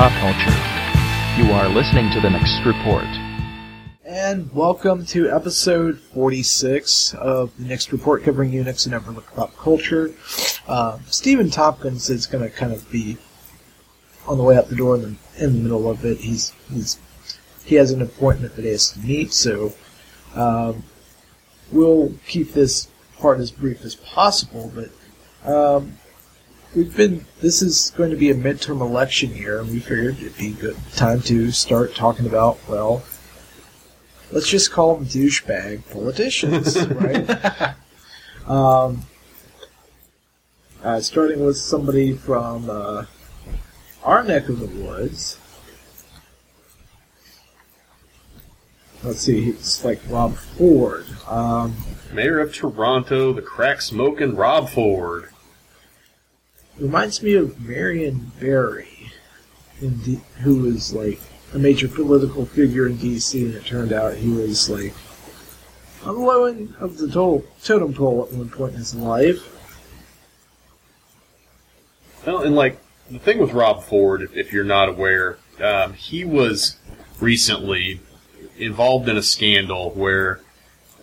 pop culture. You are listening to the next report. And welcome to episode 46 of the next report covering Unix and overlook pop culture. Uh, Stephen Tompkins is going to kind of be on the way out the door in the, in the middle of it. He's, he's he has an appointment that he has to meet, so um, we'll keep this part as brief as possible. But um, we've been this is going to be a midterm election year, and we figured it'd be a good time to start talking about well, let's just call them douchebag politicians, right? um, uh, starting with somebody from uh, our neck of the woods. Let's see, it's like Rob Ford. Um, Mayor of Toronto, the crack smoking Rob Ford. Reminds me of Marion Barry, D- who was like a major political figure in D.C. And it turned out he was like on the low end of the total, totem pole at one point in his life. Well, and like the thing with Rob Ford, if, if you're not aware, um, he was recently involved in a scandal where,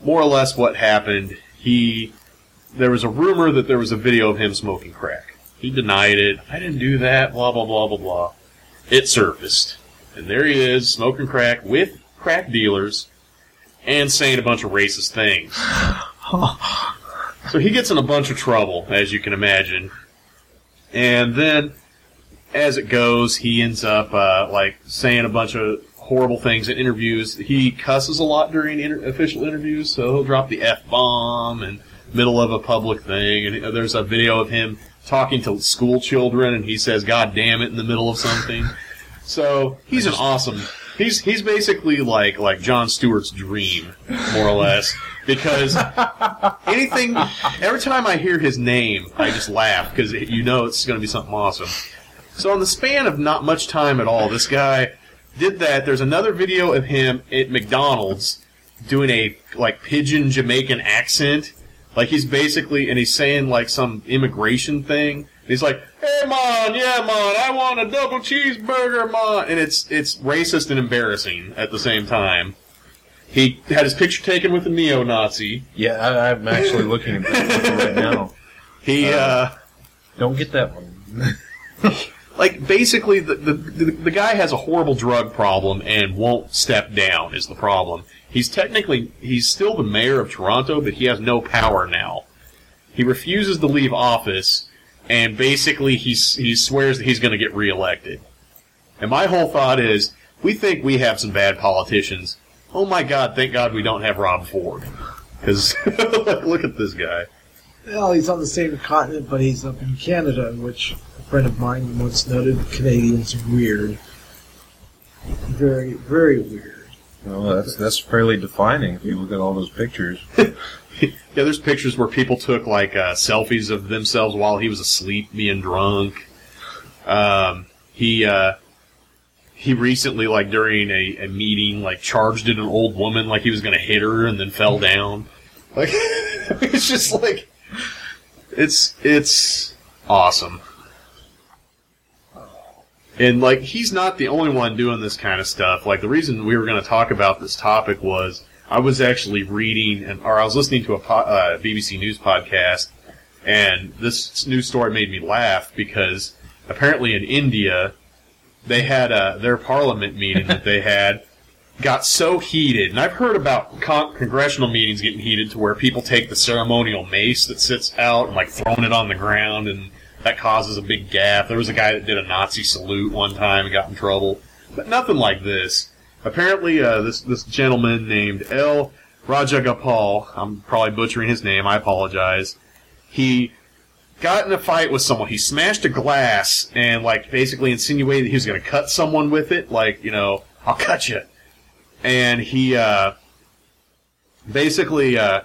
more or less, what happened. He there was a rumor that there was a video of him smoking crack. He denied it. I didn't do that. Blah blah blah blah blah. It surfaced, and there he is smoking crack with crack dealers, and saying a bunch of racist things. so he gets in a bunch of trouble, as you can imagine. And then, as it goes, he ends up uh, like saying a bunch of horrible things in interviews. He cusses a lot during inter- official interviews, so he'll drop the f bomb in middle of a public thing. And there's a video of him talking to school children, and he says "God damn it" in the middle of something. So he's an awesome. He's he's basically like like Jon Stewart's dream, more or less, because anything. Every time I hear his name, I just laugh because you know it's going to be something awesome. So in the span of not much time at all, this guy did that. There's another video of him at McDonald's doing a like pidgin Jamaican accent. Like he's basically and he's saying like some immigration thing. He's like, "Hey man, yeah man, I want a double cheeseburger, man," and it's it's racist and embarrassing at the same time. He had his picture taken with a neo-Nazi. Yeah, I, I'm actually looking at that right now. He uh, Don't get that one. like basically the, the the the guy has a horrible drug problem and won't step down is the problem. He's technically he's still the mayor of Toronto, but he has no power now. He refuses to leave office, and basically he's he swears that he's going to get reelected. And my whole thought is, we think we have some bad politicians. Oh my God! Thank God we don't have Rob Ford, because look at this guy. Well, he's on the same continent, but he's up in Canada, which friend of mine once noted Canadians are weird. Very, very weird. Well, that's that's fairly defining if you look at all those pictures. Yeah, there's pictures where people took like uh, selfies of themselves while he was asleep, being drunk. Um, he uh, he recently, like during a, a meeting, like charged at an old woman like he was going to hit her and then fell down. Like it's just like it's it's awesome. And like he's not the only one doing this kind of stuff. Like the reason we were going to talk about this topic was I was actually reading and or I was listening to a po- uh, BBC News podcast, and this news story made me laugh because apparently in India they had a, their parliament meeting that they had got so heated, and I've heard about con- congressional meetings getting heated to where people take the ceremonial mace that sits out and like throwing it on the ground, and that causes a big gap. There was a guy that did a Nazi salute one time and got in trouble, but nothing like this. Apparently, uh, this this gentleman named L. Rajagopal, I'm probably butchering his name. I apologize. He got in a fight with someone. He smashed a glass and like basically insinuated he was going to cut someone with it. Like you know, I'll cut you. And he uh, basically uh,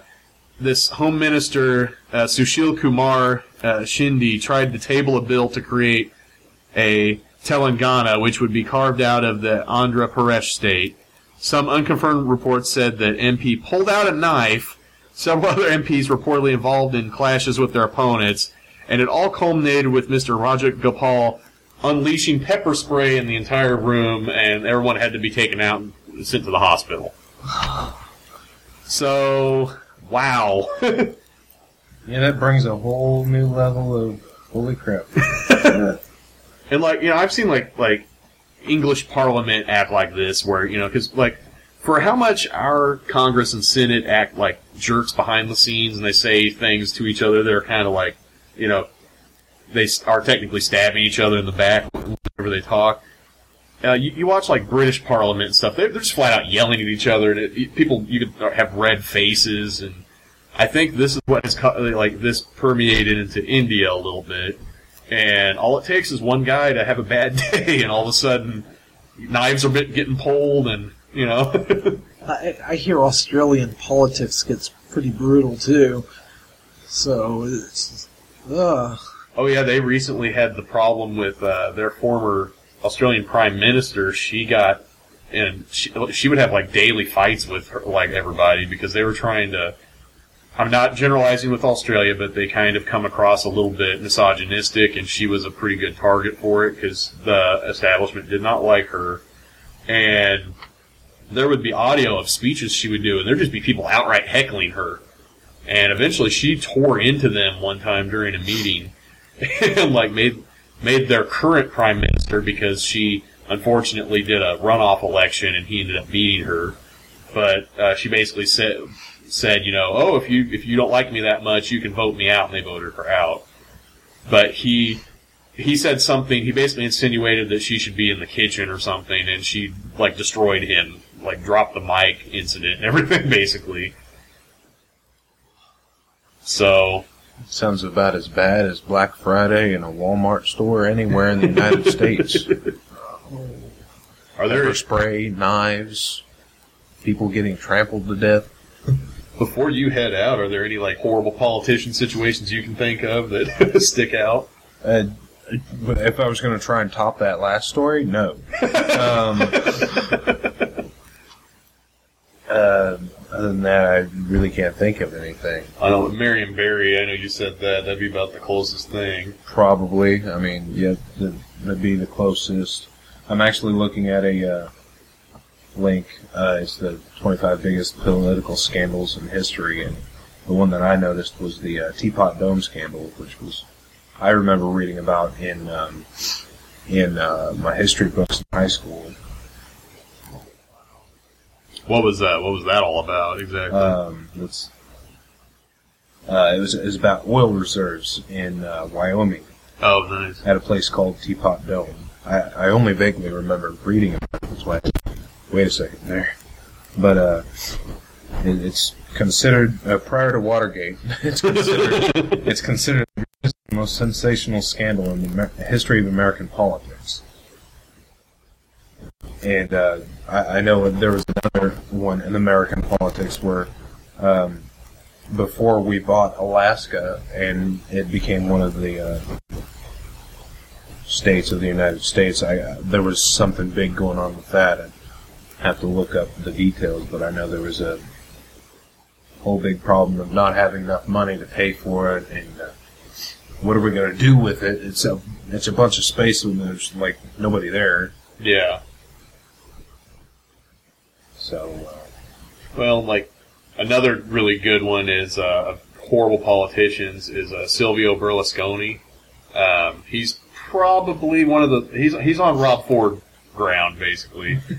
this home minister uh, Sushil Kumar uh, tried to table a bill to create a Telangana, which would be carved out of the Andhra Pradesh state. Some unconfirmed reports said that MP pulled out a knife. Several other MPs reportedly involved in clashes with their opponents, and it all culminated with Mr. Rajagopal unleashing pepper spray in the entire room, and everyone had to be taken out and sent to the hospital. So, wow. Yeah, that brings a whole new level of holy crap. And like you know, I've seen like like English Parliament act like this, where you know, because like for how much our Congress and Senate act like jerks behind the scenes, and they say things to each other, they're kind of like you know, they are technically stabbing each other in the back whenever they talk. Uh, you, you watch like British Parliament and stuff; they're, they're just flat out yelling at each other, and it, people you could have red faces, and I think this is what has like this permeated into India a little bit. And all it takes is one guy to have a bad day, and all of a sudden, knives are getting pulled, and you know, I, I hear Australian politics gets pretty brutal too. So it's ugh. oh yeah, they recently had the problem with uh, their former Australian Prime Minister. She got, and she, she would have like daily fights with her, like everybody because they were trying to. I'm not generalizing with Australia, but they kind of come across a little bit misogynistic, and she was a pretty good target for it because the establishment did not like her. And there would be audio of speeches she would do, and there'd just be people outright heckling her. And eventually, she tore into them one time during a meeting, and like made made their current prime minister because she unfortunately did a runoff election, and he ended up beating her. But uh, she basically said said, you know, oh, if you if you don't like me that much, you can vote me out, and they voted her out. But he he said something. He basically insinuated that she should be in the kitchen or something, and she like destroyed him, like dropped the mic incident and everything, basically. So Sounds about as bad as Black Friday in a Walmart store anywhere in the United States. Oh. are there Pepper spray, knives, people getting trampled to death. Before you head out? Are there any like horrible politician situations you can think of that stick out? Uh, if I was going to try and top that last story, no. Um, uh, other than that, I really can't think of anything. I know Marion Barry. I know you said that. That'd be about the closest thing. Probably. I mean, yeah, that- that'd be the closest. I'm actually looking at a uh, link. Uh, it's the 25 biggest political scandals in history, and the one that I noticed was the uh, Teapot Dome scandal, which was I remember reading about in um, in uh, my history books in high school. What was that? What was that all about exactly? Um, it's, uh, it was it was about oil reserves in uh, Wyoming. oh, nice. at a place called Teapot Dome. I, I only vaguely remember reading about it. That's why. Wait a second there. But uh, it, it's considered uh, prior to Watergate. It's considered it's considered the most sensational scandal in the Amer- history of American politics. And uh, I, I know there was another one in American politics where um, before we bought Alaska and it became one of the uh, states of the United States. I uh, there was something big going on with that. I have to look up the details, but I know there was a whole big problem of not having enough money to pay for it, and uh, what are we going to do with it? It's a it's a bunch of space and there's like nobody there. Yeah. So uh, Well, like another really good one is uh, of horrible politicians is uh, Silvio Berlusconi. Um, he's probably one of the he's he's on Rob Ford ground basically.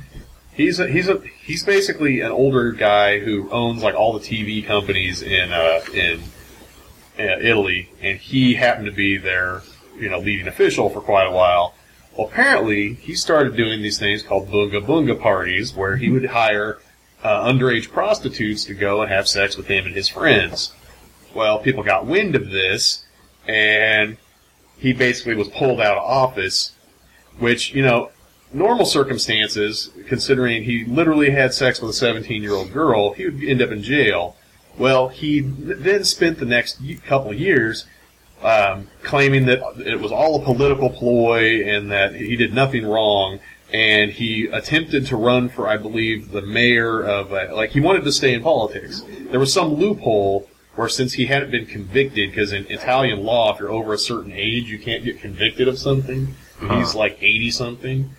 he's a, he's a he's basically an older guy who owns like all the TV companies in uh, in uh, Italy, and he happened to be their you know leading official for quite a while. Well, apparently he started doing these things called bunga bunga parties, where he would hire uh, underage prostitutes to go and have sex with him and his friends. Well, people got wind of this, and he basically was pulled out of office, which, you know, normal circumstances, considering he literally had sex with a 17 year old girl, he would end up in jail. Well, he then spent the next couple of years um, claiming that it was all a political ploy and that he did nothing wrong. And he attempted to run for, I believe, the mayor of, uh, like, he wanted to stay in politics. There was some loophole where since he hadn't been convicted, because in Italian law, if you're over a certain age, you can't get convicted of something. He's like eighty something.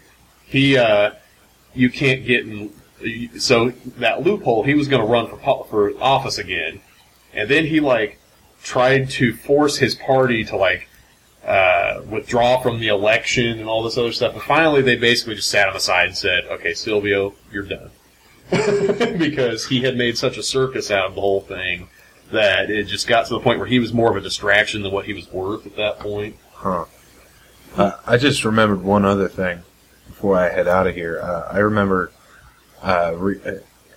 He, uh, you can't get in. So that loophole, he was going to run for for office again, and then he like tried to force his party to like uh, withdraw from the election and all this other stuff. And finally, they basically just sat him aside and said, "Okay, Silvio, you're done," because he had made such a circus out of the whole thing that it just got to the point where he was more of a distraction than what he was worth at that point. Huh. Uh, I just remembered one other thing before I head out of here. Uh, I remember uh, re- uh,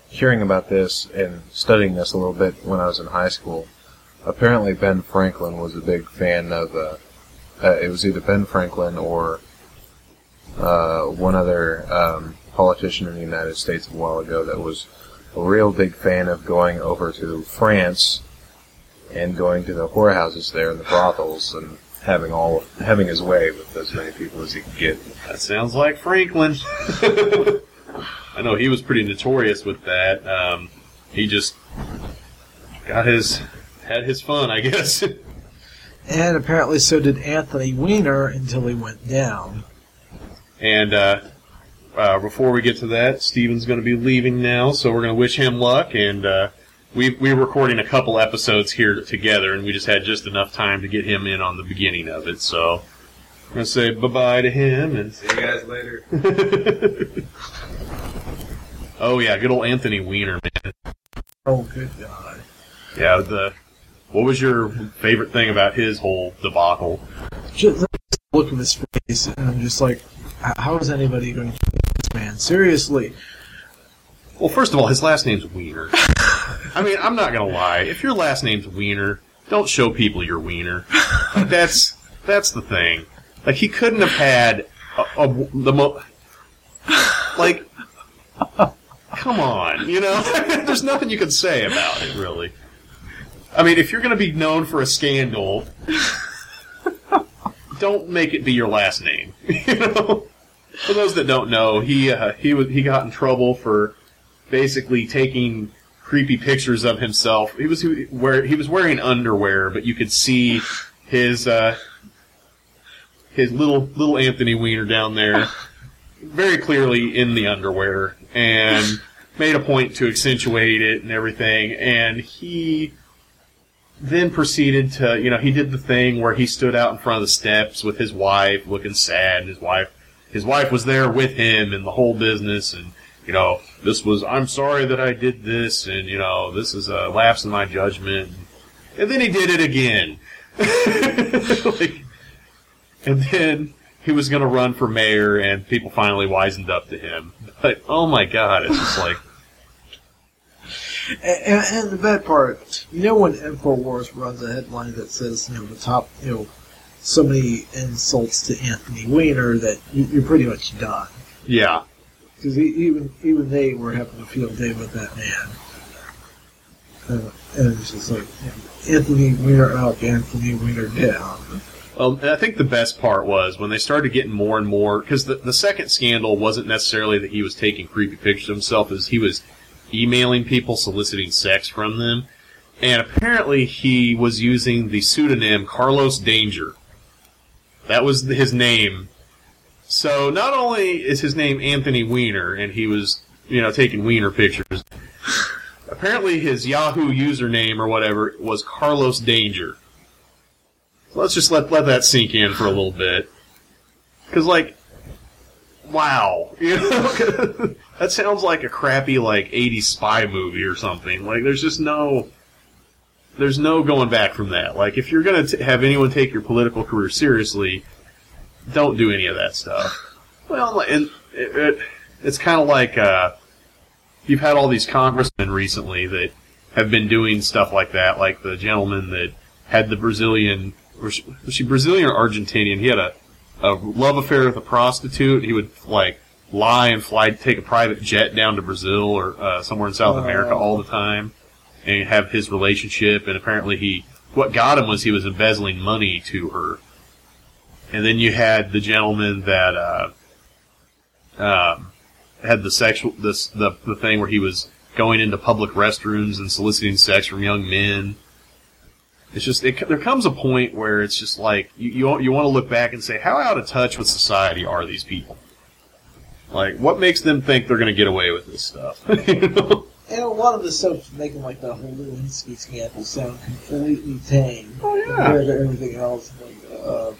hearing about this and studying this a little bit when I was in high school. Apparently, Ben Franklin was a big fan of. Uh, uh, it was either Ben Franklin or uh, one other um, politician in the United States a while ago that was a real big fan of going over to France and going to the whorehouses there and the brothels and having all having his way with as many people as he could get. That sounds like Franklin. I know he was pretty notorious with that. Um, he just got his had his fun, I guess. And apparently so did Anthony Weiner until he went down. and uh, uh, before we get to that, Stephen's going to be leaving now, so we're going to wish him luck. And uh, we we were recording a couple episodes here together, and we just had just enough time to get him in on the beginning of it. So I'm going to say bye bye to him and See you guys later. oh yeah, good old Anthony Weiner, man. Oh, good God. Yeah, the what was your favorite thing about his whole debacle? Just look at his face, and I'm just like, how is anybody going to take this man seriously? Well, first of all, his last name's Weiner. I mean, I'm not gonna lie. If your last name's Weiner, don't show people your wiener. That's that's the thing. Like he couldn't have had a, a, the mo. Like, come on, you know. There's nothing you can say about it, really. I mean, if you're gonna be known for a scandal, don't make it be your last name. You know. For those that don't know, he uh, he was he got in trouble for basically taking creepy pictures of himself. He was where he was wearing underwear, but you could see his uh, his little little Anthony Weiner down there very clearly in the underwear, and made a point to accentuate it and everything. And he then proceeded to, you know, he did the thing where he stood out in front of the steps with his wife, looking sad. And his wife, his wife was there with him in the whole business, and you know, this was, I'm sorry that I did this, and, you know, this is a lapse in my judgment. And then he did it again. like, and then he was going to run for mayor, and people finally wisened up to him. But, oh my god, it's just like, And, and the bad part, you know, when Infowars runs a headline that says, you know, the top, you know, so many insults to Anthony Weiner that you, you're pretty much done. yeah. Because even even they were having a field day with that man. Uh, and it's just like, Anthony Weiner up, Anthony Weiner down. Well, and I think the best part was when they started getting more and more, because the, the second scandal wasn't necessarily that he was taking creepy pictures of himself, is he was emailing people soliciting sex from them. And apparently he was using the pseudonym Carlos Danger. That was his name. So not only is his name Anthony Weiner, and he was, you know, taking Weiner pictures, apparently his Yahoo username or whatever was Carlos Danger. So Let's just let let that sink in for a little bit, because like, wow, you know, that sounds like a crappy like '80s spy movie or something. Like, there's just no, there's no going back from that. Like, if you're gonna t- have anyone take your political career seriously, don't do any of that stuff. Well, and it, it, it's kind of like uh, you've had all these congressmen recently that have been doing stuff like that, like the gentleman that had the Brazilian, was she, was she Brazilian or Argentinian? He had a, a love affair with a prostitute. He would like lie and fly, take a private jet down to Brazil or uh, somewhere in South America all the time, and have his relationship. And apparently, he what got him was he was embezzling money to her. And then you had the gentleman that uh, um, had the sexual this the the thing where he was going into public restrooms and soliciting sex from young men. It's just it, there comes a point where it's just like you you, you want to look back and say how out of touch with society are these people? Like what makes them think they're going to get away with this stuff? you know? And a lot of the stuff making like the whole Lewinsky scandal sound completely tame Oh, yeah. compared to everything else. Like, uh,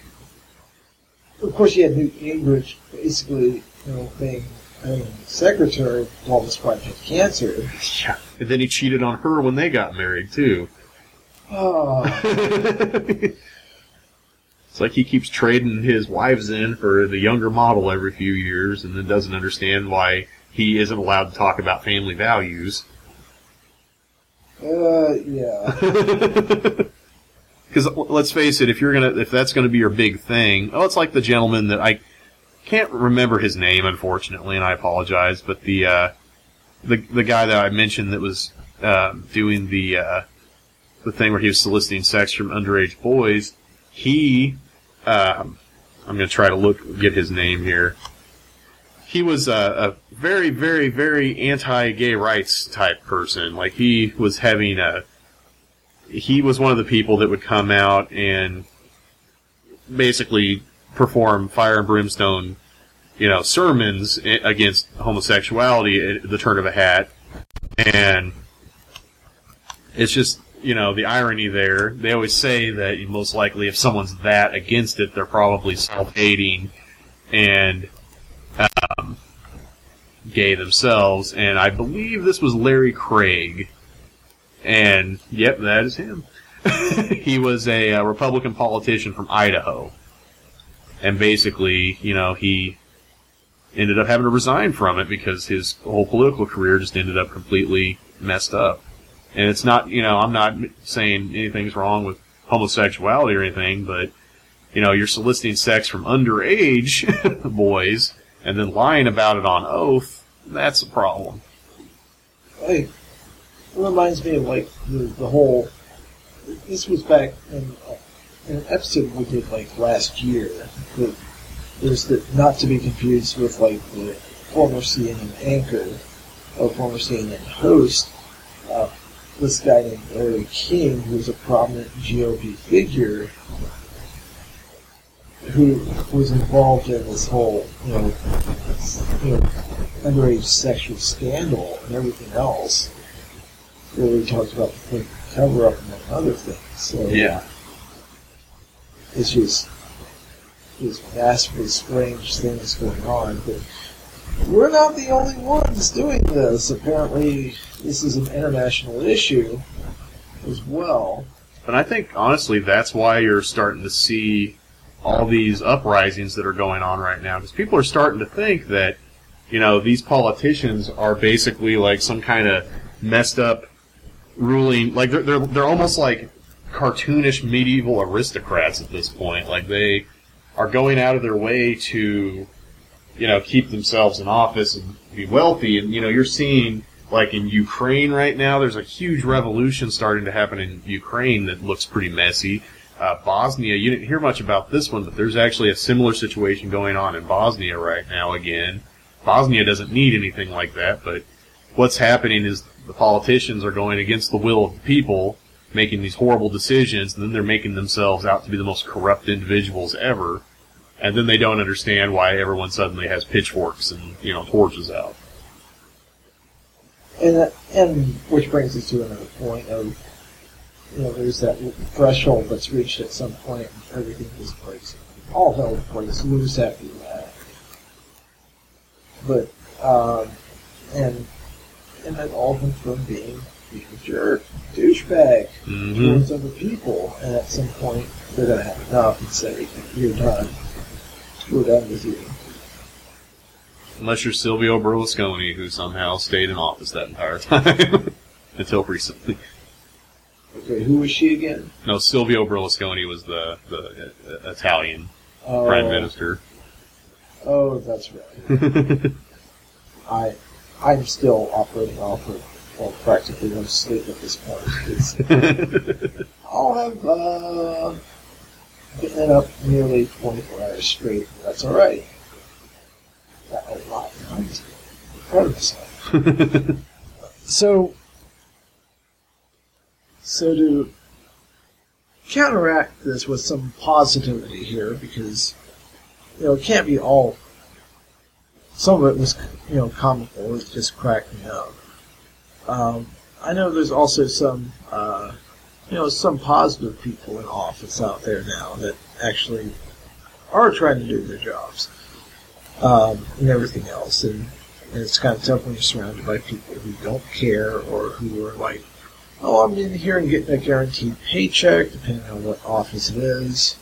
of course, you had Newt Gingrich basically, you know, being I mean, secretary while this wife had cancer. Yeah. And then he cheated on her when they got married too. Oh, it's like he keeps trading his wives in for the younger model every few years, and then doesn't understand why he isn't allowed to talk about family values. uh, yeah. Because let's face it, if you're gonna, if that's gonna be your big thing, oh, it's like the gentleman that I can't remember his name, unfortunately, and I apologize, but the uh, the the guy that I mentioned that was uh, doing the uh, the thing where he was soliciting sex from underage boys, he, um, I'm gonna try to look get his name here. He was a, a very, very, very anti-gay rights type person. Like he was having a he was one of the people that would come out and basically perform fire and brimstone, you know, sermons against homosexuality at the turn of a hat. And it's just, you know, the irony there. They always say that most likely if someone's that against it, they're probably self-hating and um, gay themselves. And I believe this was Larry Craig. And yep, that is him. he was a, uh Republican politician from Idaho, and basically, you know, he ended up having to resign from it because his whole political career just ended up completely messed up. And it's not, you know, I'm not saying anything's wrong with homosexuality or anything, but you know, you're soliciting sex from underage boys and then lying about it on oath. That's a problem. It reminds me of like the, the whole. This was back in, in an episode we did like last year. The, there's the not to be confused with like the former CNN anchor or former CNN host. Uh, this guy named Larry King, who's a prominent GOP figure, who was involved in this whole, you know, you know, underage sexual scandal and everything else. Really talks about the cover up among other things. So yeah, it's just these massively strange things going on. But we're not the only ones doing this. Apparently, this is an international issue as well. And I think honestly, that's why you're starting to see all these uprisings that are going on right now, because people are starting to think that you know these politicians are basically like some kind of messed up ruling, like they're they're, they're almost like cartoonish medieval aristocrats at this point. Like they are going out of their way to you know keep themselves in office and be wealthy, and you know you're seeing like in Ukraine right now, there's a huge revolution starting to happen in Ukraine that looks pretty messy. Uh, Bosnia, you didn't hear much about this one, but there's actually a similar situation going on in Bosnia right now again. Bosnia doesn't need anything like that, but what's happening is the politicians are going against the will of the people, making these horrible decisions, and then they're making themselves out to be the most corrupt individuals ever. And then they don't understand why everyone suddenly has pitchforks and, you know, torches out. And that, and which brings us to another point of you know there's that threshold that's reached at some point and everything just breaks all hell breaks loose after that. But um, and and that all comes from being being a jerk, douchebag Mm-hmm. towards other people, and at some point they're gonna have enough and say you're done. We're done with you. Unless you're Silvio Berlusconi, who somehow stayed in office that entire time. Until recently. Okay, who was she again? No, Silvio Berlusconi was the, the uh, Italian Oh, prime minister. Oh, that's right. I, I'm still operating off of well, practically no sleep at this point. It's- I'll have uh, been up nearly 24 hours straight. That's all right. Got a lot of time to be proud of myself. so, so to counteract this with some positivity here because you know it can't be all. Some of it was you know comical. It just cracked me up. Um, I know there's also some uh, you know some positive people in office out there now that actually are trying to do their jobs um, and everything else. And, and it's kind of tough when you're surrounded by people who don't care or who are like, oh, I'm in here and getting a guaranteed paycheck, depending on what office it is,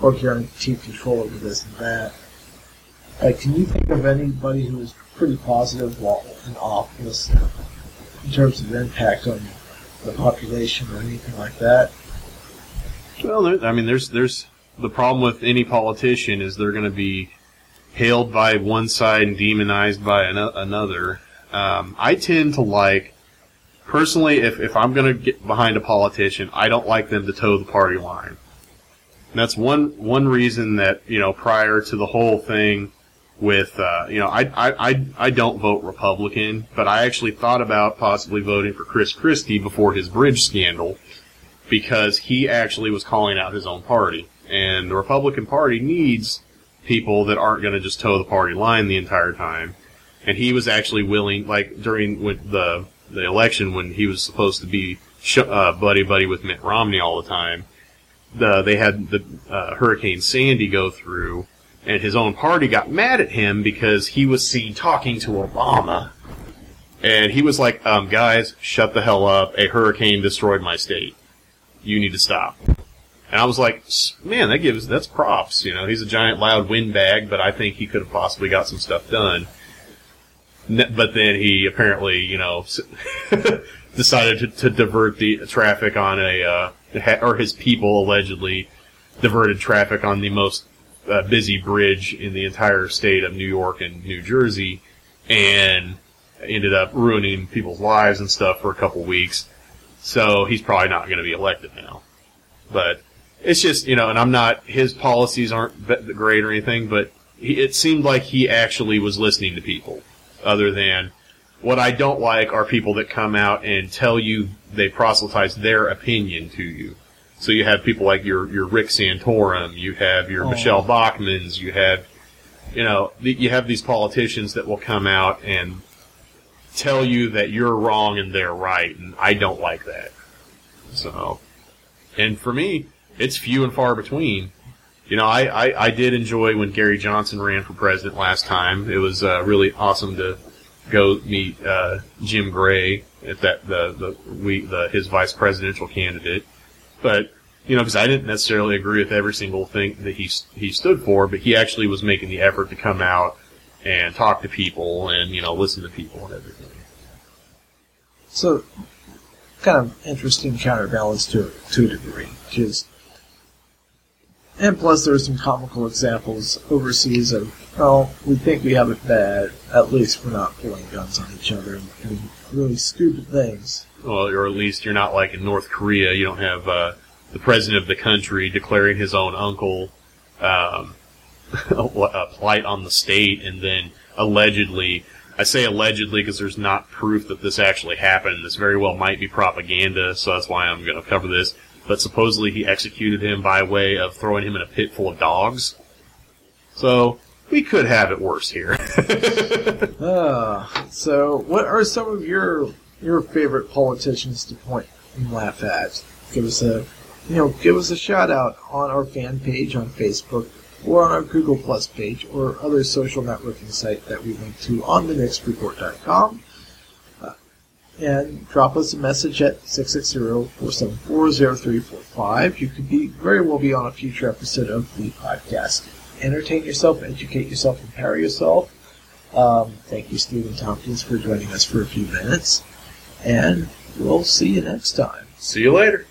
or guaranteed control over this and that. Like, can you think of anybody who was pretty positive while in office in terms of impact on the population or anything like that? Well, there, I mean, there's there's the problem with any politician is they're going to be hailed by one side and demonized by an- another. Um, I tend to like, personally, if, if I'm going to get behind a politician, I don't like them to toe the party line. And that's one one reason that you know prior to the whole thing with uh, you know I, I I I don't vote Republican, but I actually thought about possibly voting for Chris Christie before his bridge scandal because he actually was calling out his own party, and the Republican Party needs people that aren't going to just toe the party line the entire time. And he was actually willing, like during the the election when he was supposed to be sh- uh, buddy buddy with Mitt Romney all the time. The they had the uh, Hurricane Sandy go through, and his own party got mad at him because he was seen talking to Obama. And he was like, um, guys, shut the hell up. A hurricane destroyed my state. You need to stop. And I was like, man, that gives, that's props. You know, he's a giant loud windbag, but I think he could have possibly got some stuff done. But then he apparently, you know, decided to, to divert the traffic on a, uh, or his people allegedly diverted traffic on the most uh, busy bridge in the entire state of New York and New Jersey, and ended up ruining people's lives and stuff for a couple weeks. So he's probably not going to be elected now. But it's just you know, and I'm not his policies aren't great or anything, but he, it seemed like he actually was listening to people. Other than what I don't like are people that come out and tell you they proselytize their opinion to you. So you have people like your your Rick Santorum, you have your Oh. Michele Bachmanns, you have you know you have these politicians that will come out and tell you that you're wrong and they're right, and I don't like that. So, and for me, it's few and far between. You know, I, I, I did enjoy when Gary Johnson ran for president last time. It was uh, really awesome to go meet uh, Jim Gray at that the the we the his vice presidential candidate. But you know, because I didn't necessarily agree with every single thing that he he stood for, but he actually was making the effort to come out and talk to people and you know listen to people and everything. So, kind of interesting counterbalance to to a degree, because and plus there are some comical examples overseas of well, we think we have it bad. At least we're not pulling guns on each other and doing really stupid things. Or at least you're not like in North Korea. You don't have uh, the president of the country declaring his own uncle um, a plight on the state, and then allegedly. I say allegedly because there's not proof that this actually happened. This very well might be propaganda, so that's why I'm going to cover this. But supposedly he executed him by way of throwing him in a pit full of dogs. So we could have it worse here. Ah, so what are some of your your favorite politicians to point and laugh at? Give us a you know give us a shout out on our fan page on Facebook or on our Google Plus page or other social networking site that we link to on thenextreport.com. Uh, and drop us a message at 660-474-0345. You could be very well be on a future episode of the podcast. Entertain yourself, educate yourself, empower yourself. Um, thank you, Stephen Tompkins, for joining us for a few minutes. And we'll see you next time. See you later.